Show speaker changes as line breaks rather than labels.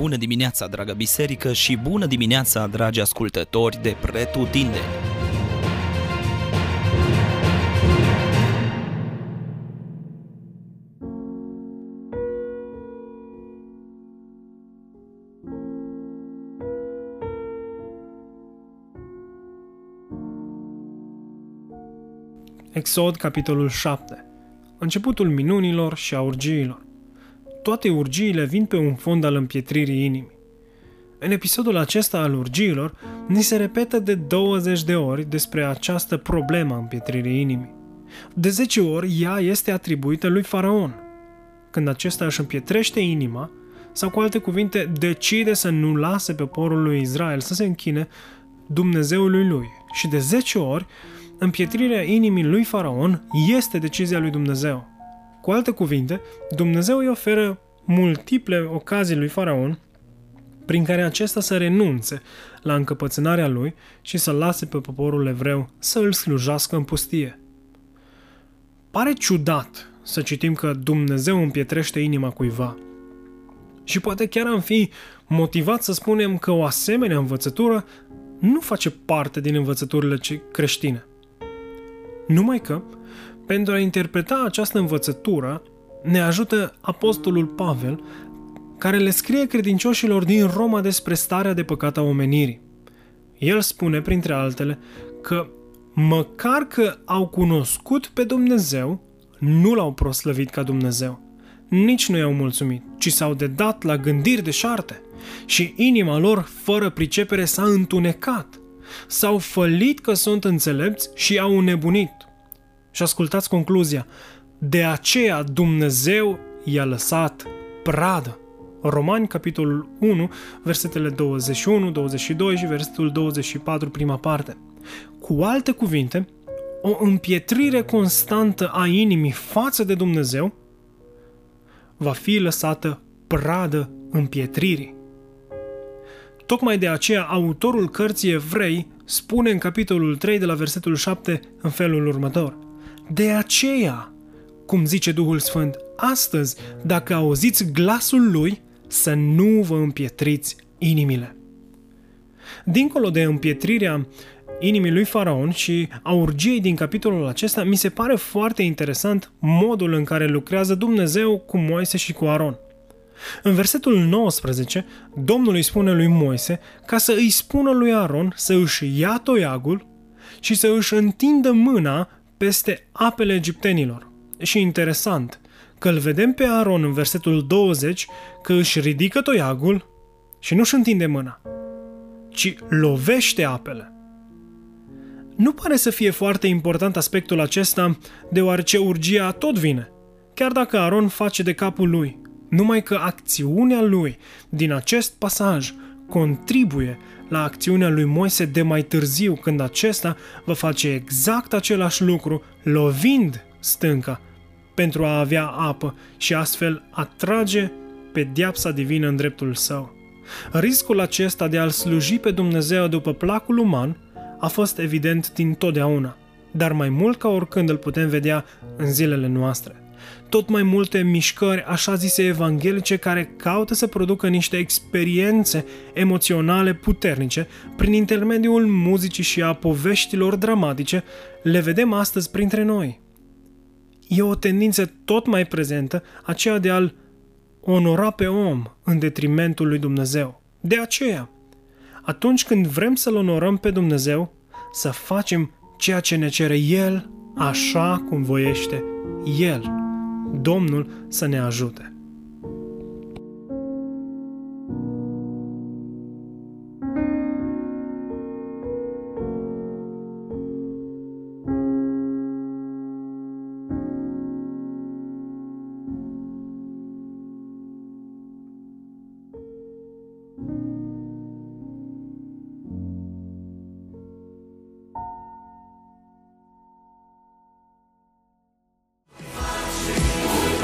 Bună dimineața, dragă biserică, și bună dimineața, dragi ascultători de Pretutindeni!
Exod, capitolul 7 Începutul minunilor și a urgiilor toate urgiile vin pe un fond al împietririi inimii. În episodul acesta al urgiilor, ni se repetă de 20 de ori despre această problemă a împietririi inimii. De 10 ori ea este atribuită lui Faraon. Când acesta își împietrește inima, sau cu alte cuvinte, decide să nu lase pe porul lui Israel să se închine Dumnezeului lui. Și de 10 ori, împietrirea inimii lui Faraon este decizia lui Dumnezeu. Cu alte cuvinte, Dumnezeu îi oferă multiple ocazii lui Faraon prin care acesta să renunțe la încăpățânarea lui și să lase pe poporul evreu să îl slujească în pustie. Pare ciudat să citim că Dumnezeu împietrește inima cuiva. Și poate chiar am fi motivat să spunem că o asemenea învățătură nu face parte din învățăturile creștine. Numai că pentru a interpreta această învățătură, ne ajută Apostolul Pavel, care le scrie credincioșilor din Roma despre starea de păcat a omenirii. El spune, printre altele, că măcar că au cunoscut pe Dumnezeu, nu l-au proslăvit ca Dumnezeu. Nici nu i-au mulțumit, ci s-au dedat la gândiri de șarte și inima lor, fără pricepere, s-a întunecat. S-au fălit că sunt înțelepți și au nebunit. Și ascultați concluzia. De aceea Dumnezeu i-a lăsat pradă. Romani, capitolul 1, versetele 21, 22 și versetul 24, prima parte. Cu alte cuvinte, o împietrire constantă a inimii față de Dumnezeu va fi lăsată pradă împietririi. Tocmai de aceea autorul cărții Evrei spune în capitolul 3 de la versetul 7 în felul următor – de aceea, cum zice Duhul Sfânt, astăzi, dacă auziți glasul lui, să nu vă împietriți inimile. Dincolo de împietrirea inimii lui Faraon și a urgiei din capitolul acesta, mi se pare foarte interesant modul în care lucrează Dumnezeu cu Moise și cu Aron. În versetul 19, Domnul îi spune lui Moise ca să îi spună lui Aron să își ia toiagul și să își întindă mâna peste apele egiptenilor. Și interesant că îl vedem pe Aron în versetul 20 că își ridică toiagul și nu își întinde mâna, ci lovește apele. Nu pare să fie foarte important aspectul acesta, deoarece urgia tot vine, chiar dacă Aron face de capul lui, numai că acțiunea lui din acest pasaj contribuie la acțiunea lui Moise de mai târziu, când acesta va face exact același lucru, lovind stânca pentru a avea apă și astfel atrage diapsa divină în dreptul său. Riscul acesta de a-L sluji pe Dumnezeu după placul uman a fost evident din totdeauna, dar mai mult ca oricând îl putem vedea în zilele noastre tot mai multe mișcări așa zise evanghelice care caută să producă niște experiențe emoționale puternice prin intermediul muzicii și a poveștilor dramatice, le vedem astăzi printre noi. E o tendință tot mai prezentă aceea de a-l onora pe om în detrimentul lui Dumnezeu. De aceea, atunci când vrem să-L onorăm pe Dumnezeu, să facem ceea ce ne cere El, așa cum voiește El. Domnul să ne ajute!